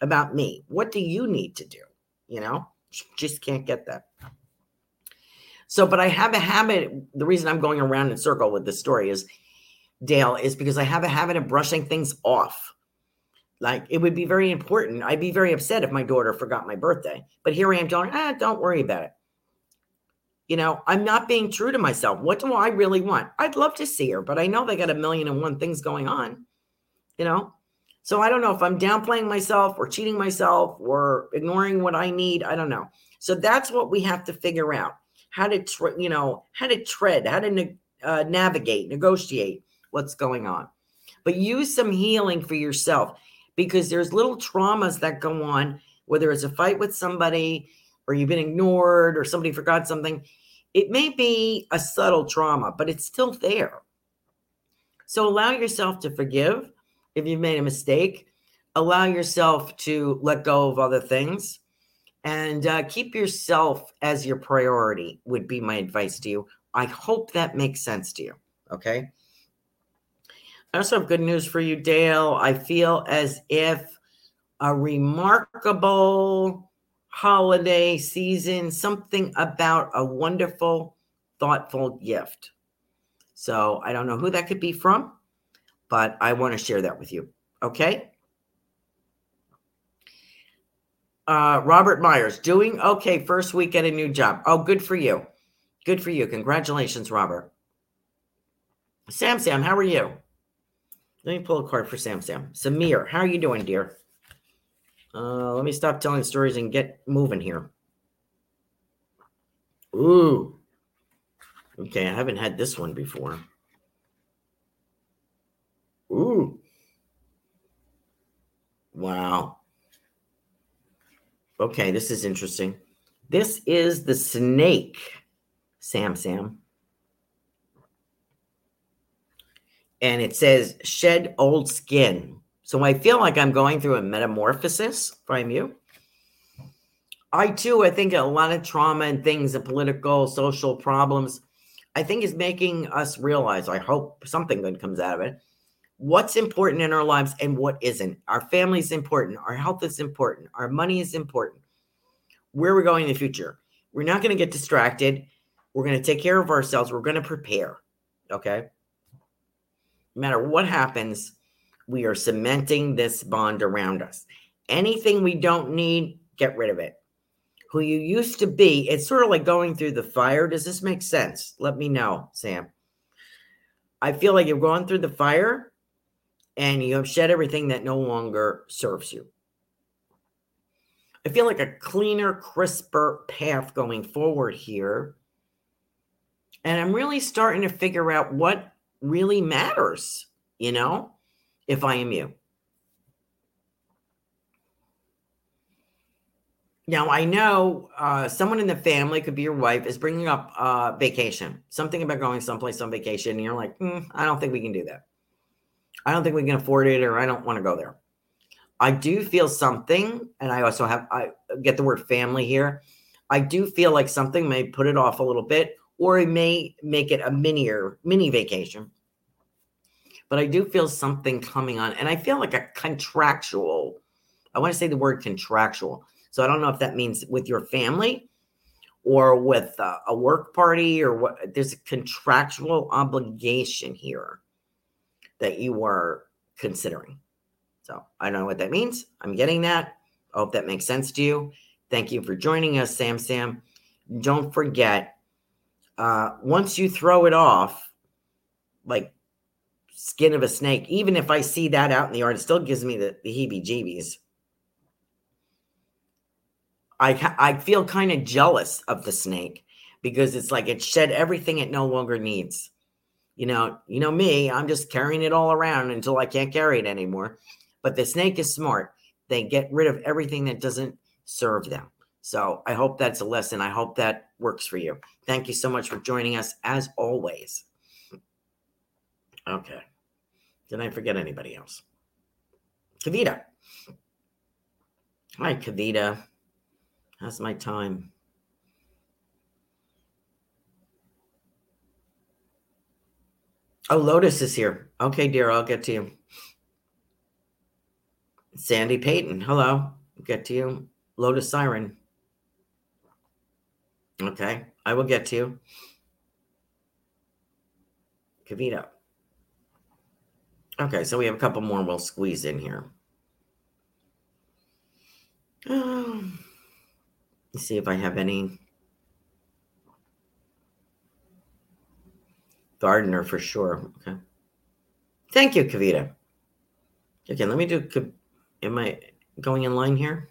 about me. What do you need to do? You know, just can't get that. So, but I have a habit. The reason I'm going around in circle with this story is, Dale, is because I have a habit of brushing things off. Like it would be very important. I'd be very upset if my daughter forgot my birthday. But here I am telling her, ah, don't worry about it. You know, I'm not being true to myself. What do I really want? I'd love to see her, but I know they got a million and one things going on. You know, so I don't know if I'm downplaying myself or cheating myself or ignoring what I need. I don't know. So that's what we have to figure out how to you know how to tread how to ne- uh, navigate negotiate what's going on but use some healing for yourself because there's little traumas that go on whether it's a fight with somebody or you've been ignored or somebody forgot something it may be a subtle trauma but it's still there so allow yourself to forgive if you've made a mistake allow yourself to let go of other things and uh, keep yourself as your priority would be my advice to you I hope that makes sense to you. Okay. I also have good news for you, Dale. I feel as if a remarkable holiday season, something about a wonderful, thoughtful gift. So I don't know who that could be from, but I want to share that with you. Okay. Uh, Robert Myers, doing okay. First week at a new job. Oh, good for you. Good for you. Congratulations, Robert. Sam Sam, how are you? Let me pull a card for Sam Sam. Samir, how are you doing, dear? Uh, let me stop telling stories and get moving here. Ooh. Okay, I haven't had this one before. Ooh. Wow. Okay, this is interesting. This is the snake, Sam Sam. And it says shed old skin. So I feel like I'm going through a metamorphosis from you. I too, I think a lot of trauma and things, and political, social problems, I think is making us realize, I hope something good comes out of it, what's important in our lives and what isn't. Our family is important. Our health is important. Our money is important. Where we're going in the future. We're not going to get distracted. We're going to take care of ourselves. We're going to prepare. Okay. No matter what happens, we are cementing this bond around us. Anything we don't need, get rid of it. Who you used to be, it's sort of like going through the fire. Does this make sense? Let me know, Sam. I feel like you've gone through the fire and you have shed everything that no longer serves you. I feel like a cleaner, crisper path going forward here. And I'm really starting to figure out what really matters, you know? If I am you. Now, I know uh, someone in the family, could be your wife, is bringing up uh, vacation, something about going someplace on vacation. And you're like, mm, I don't think we can do that. I don't think we can afford it, or I don't want to go there. I do feel something, and I also have, I get the word family here. I do feel like something may put it off a little bit, or it may make it a mini or mini vacation but I do feel something coming on, and I feel like a contractual. I want to say the word contractual. So I don't know if that means with your family or with a, a work party or what. There's a contractual obligation here that you are considering. So I don't know what that means. I'm getting that. I hope that makes sense to you. Thank you for joining us, Sam Sam. Don't forget, uh, once you throw it off, like skin of a snake, even if I see that out in the yard, it still gives me the, the heebie jeebies. I, I feel kind of jealous of the snake because it's like it shed everything it no longer needs. You know, you know me, I'm just carrying it all around until I can't carry it anymore. But the snake is smart. They get rid of everything that doesn't serve them. So I hope that's a lesson. I hope that works for you. Thank you so much for joining us as always. Okay. Did I forget anybody else? Kavita. Hi, Kavita. How's my time? Oh, Lotus is here. Okay, dear, I'll get to you. Sandy Payton, hello. Get to you. Lotus Siren. Okay, I will get to you. Kavita. Okay, so we have a couple more we'll squeeze in here. Um, see if I have any. Gardener for sure. Okay. Thank you, Kavita. Okay, let me do. Am I going in line here?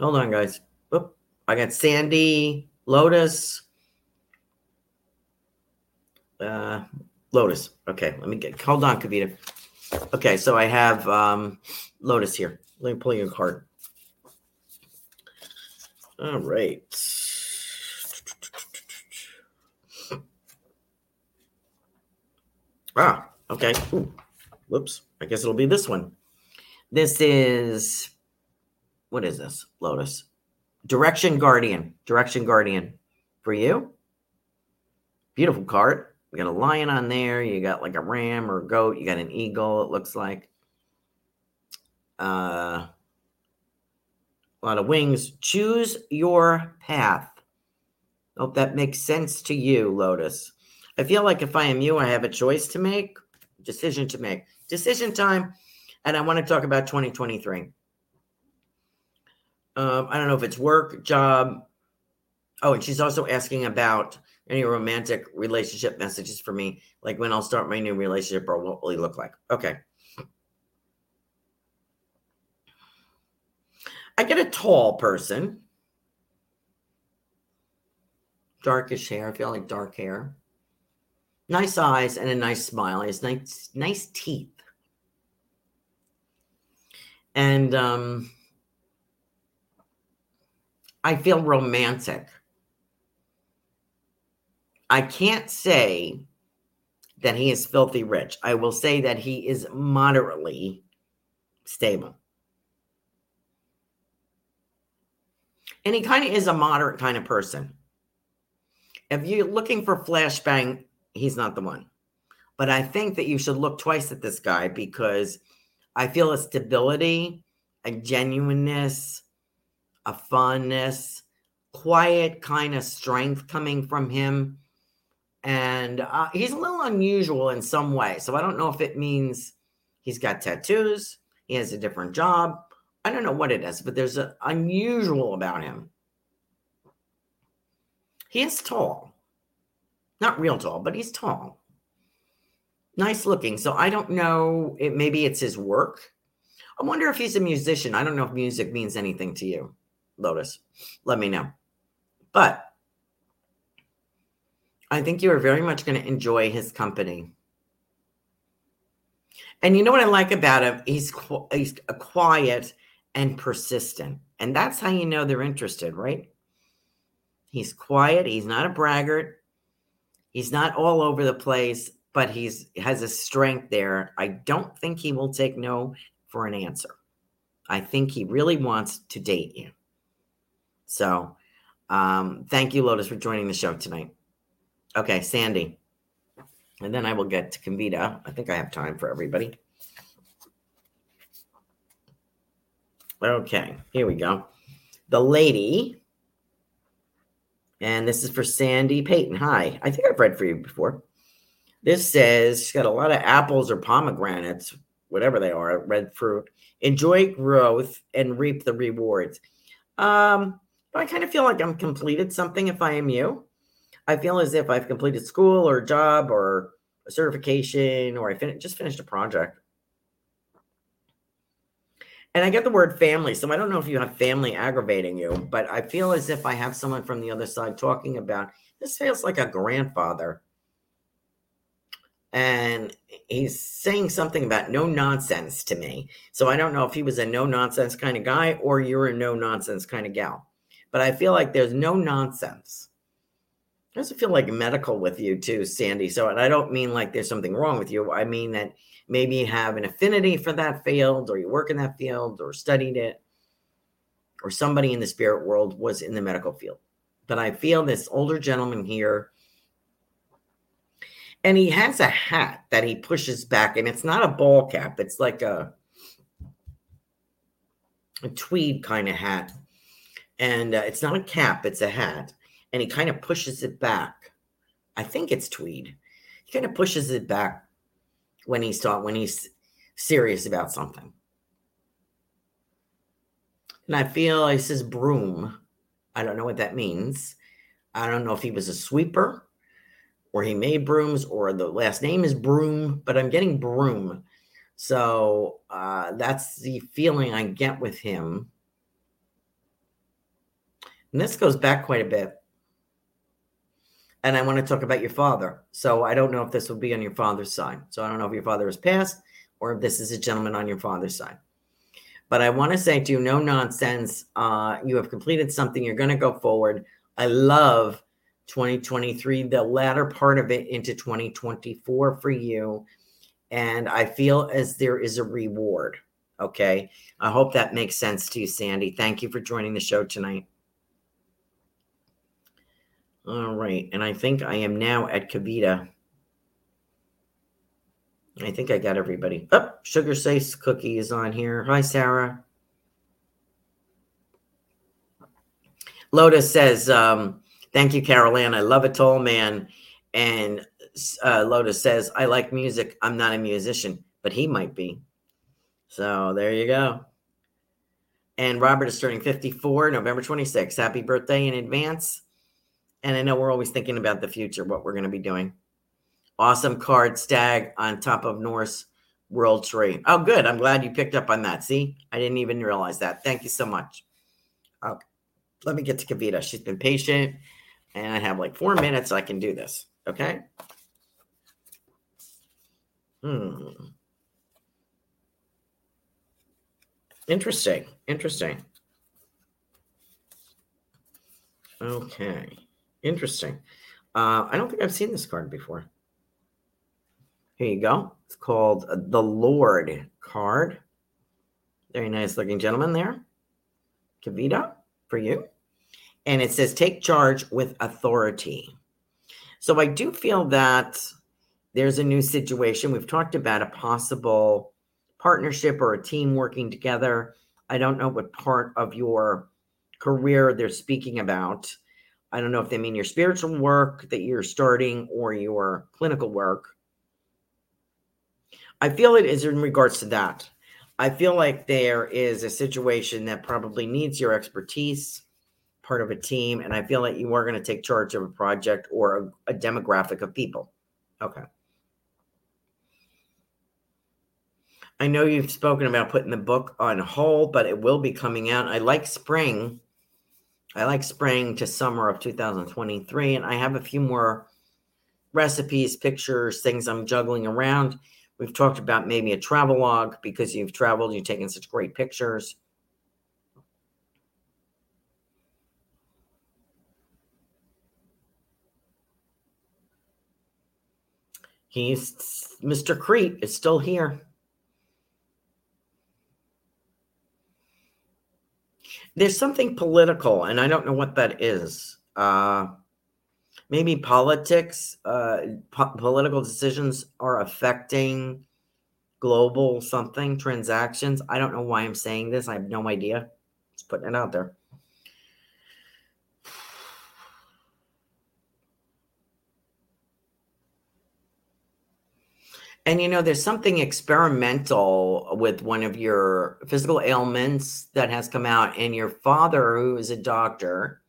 Hold on, guys. Oop, I got Sandy, Lotus, uh, Lotus. Okay, let me get. Hold on, Kavita. Okay, so I have um, Lotus here. Let me pull you a card. All right. Ah, okay. Ooh, whoops. I guess it'll be this one. This is what is this? Lotus. Direction Guardian. Direction Guardian. For you? Beautiful card. You got a lion on there. You got like a ram or a goat. You got an eagle, it looks like. Uh, a lot of wings. Choose your path. Hope that makes sense to you, Lotus. I feel like if I am you, I have a choice to make, decision to make. Decision time. And I want to talk about 2023. Um, I don't know if it's work, job. Oh, and she's also asking about any romantic relationship messages for me, like when I'll start my new relationship or what will he look like. Okay. I get a tall person, darkish hair. I feel like dark hair, nice eyes, and a nice smile. He has nice, nice teeth, and um, I feel romantic. I can't say that he is filthy rich. I will say that he is moderately stable. And he kind of is a moderate kind of person. If you're looking for flashbang, he's not the one. But I think that you should look twice at this guy because I feel a stability, a genuineness, a fondness, quiet kind of strength coming from him. And uh, he's a little unusual in some way. So I don't know if it means he's got tattoos, he has a different job, I don't know what it is, but there's an unusual about him. He is tall. Not real tall, but he's tall. Nice looking. So I don't know. It, maybe it's his work. I wonder if he's a musician. I don't know if music means anything to you, Lotus. Let me know. But I think you are very much going to enjoy his company. And you know what I like about him? He's he's quiet and persistent. And that's how you know they're interested, right? He's quiet, he's not a braggart. He's not all over the place, but he's has a strength there. I don't think he will take no for an answer. I think he really wants to date you. So, um, thank you, Lotus, for joining the show tonight. Okay, Sandy. And then I will get to Kavita. I think I have time for everybody. Okay, here we go. The lady, and this is for Sandy Payton. Hi, I think I've read for you before. This says she's got a lot of apples or pomegranates, whatever they are, red fruit. Enjoy growth and reap the rewards. Um, but I kind of feel like I'm completed something if I am you. I feel as if I've completed school or job or a certification or I fin- just finished a project. And I get the word family. So I don't know if you have family aggravating you, but I feel as if I have someone from the other side talking about this feels like a grandfather. And he's saying something about no nonsense to me. So I don't know if he was a no nonsense kind of guy or you're a no nonsense kind of gal. But I feel like there's no nonsense. I also feel like medical with you too, Sandy. So, and I don't mean like there's something wrong with you. I mean that maybe you have an affinity for that field or you work in that field or studied it or somebody in the spirit world was in the medical field but i feel this older gentleman here and he has a hat that he pushes back and it's not a ball cap it's like a a tweed kind of hat and uh, it's not a cap it's a hat and he kind of pushes it back i think it's tweed he kind of pushes it back when he's taught when he's serious about something. And I feel he says broom. I don't know what that means. I don't know if he was a sweeper or he made brooms or the last name is Broom, but I'm getting broom. So uh, that's the feeling I get with him. And this goes back quite a bit and I want to talk about your father. So I don't know if this will be on your father's side. So I don't know if your father has passed or if this is a gentleman on your father's side. But I want to say to you, no nonsense. Uh, you have completed something. You're going to go forward. I love 2023, the latter part of it into 2024 for you. And I feel as there is a reward. Okay. I hope that makes sense to you, Sandy. Thank you for joining the show tonight. All right. And I think I am now at Kavita. I think I got everybody. Up, oh, Sugar Safe Cookie is on here. Hi, Sarah. Lotus says, um, Thank you, Carolan. I love a tall man. And uh, Lotus says, I like music. I'm not a musician, but he might be. So there you go. And Robert is turning 54, November 26th. Happy birthday in advance. And I know we're always thinking about the future, what we're going to be doing. Awesome card stag on top of Norse World Tree. Oh, good. I'm glad you picked up on that. See, I didn't even realize that. Thank you so much. Okay. Let me get to Kavita. She's been patient, and I have like four minutes. I can do this. Okay. Hmm. Interesting. Interesting. Okay. Interesting. Uh, I don't think I've seen this card before. Here you go. It's called the Lord card. Very nice looking gentleman there. Kavita for you. And it says, take charge with authority. So I do feel that there's a new situation. We've talked about a possible partnership or a team working together. I don't know what part of your career they're speaking about. I don't know if they mean your spiritual work that you're starting or your clinical work. I feel it is in regards to that. I feel like there is a situation that probably needs your expertise, part of a team, and I feel like you are going to take charge of a project or a, a demographic of people. Okay. I know you've spoken about putting the book on hold, but it will be coming out. I like spring. I like spring to summer of 2023, and I have a few more recipes, pictures, things I'm juggling around. We've talked about maybe a travel log because you've traveled, you've taken such great pictures. He's Mr. Crete is still here. There's something political, and I don't know what that is. Uh, maybe politics, uh, po- political decisions are affecting global something transactions. I don't know why I'm saying this. I have no idea. Just putting it out there. And you know, there's something experimental with one of your physical ailments that has come out, and your father, who is a doctor,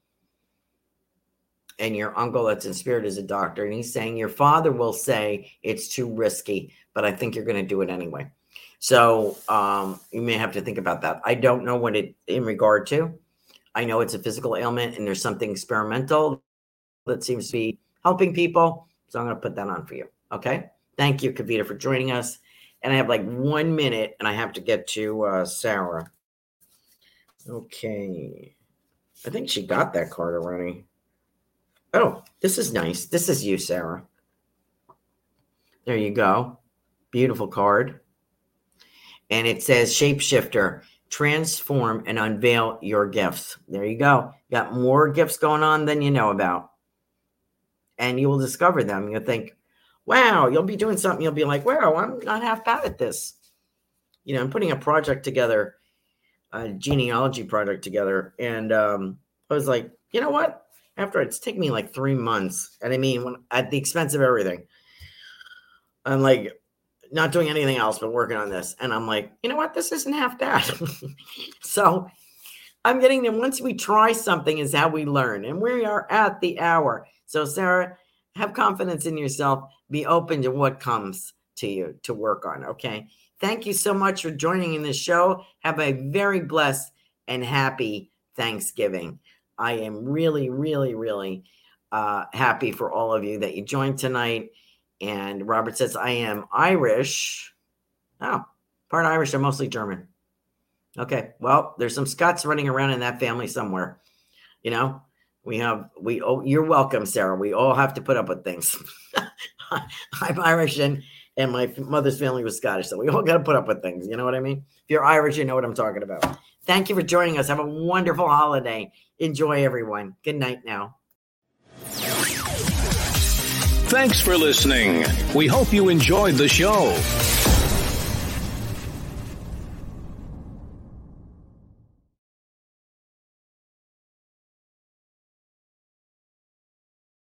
and your uncle that's in spirit is a doctor, and he's saying your father will say it's too risky, but I think you're going to do it anyway. So um, you may have to think about that. I don't know what it in regard to. I know it's a physical ailment, and there's something experimental that seems to be helping people. So I'm going to put that on for you. Okay. Thank you, Kavita, for joining us. And I have like one minute, and I have to get to uh, Sarah. Okay. I think she got that card already. Oh, this is nice. This is you, Sarah. There you go. Beautiful card. And it says shapeshifter, transform and unveil your gifts. There you go. got more gifts going on than you know about. And you will discover them. You'll think, wow, you'll be doing something. You'll be like, wow, I'm not half bad at this. You know, I'm putting a project together, a genealogy project together. And um, I was like, you know what? after it's taken me like three months, and I mean, when at the expense of everything, I'm like not doing anything else but working on this, and I'm like, you know what, this isn't half bad. so I'm getting there. Once we try something, is how we learn, and we are at the hour. So Sarah, have confidence in yourself. Be open to what comes to you to work on. Okay. Thank you so much for joining in the show. Have a very blessed and happy Thanksgiving. I am really, really, really uh, happy for all of you that you joined tonight. And Robert says, I am Irish. Oh, part Irish, I'm mostly German. Okay, well, there's some Scots running around in that family somewhere. You know, we have, we, oh, you're welcome, Sarah. We all have to put up with things. I'm Irish and, and my mother's family was Scottish. So we all got to put up with things. You know what I mean? If you're Irish, you know what I'm talking about. Thank you for joining us. Have a wonderful holiday. Enjoy, everyone. Good night now. Thanks for listening. We hope you enjoyed the show.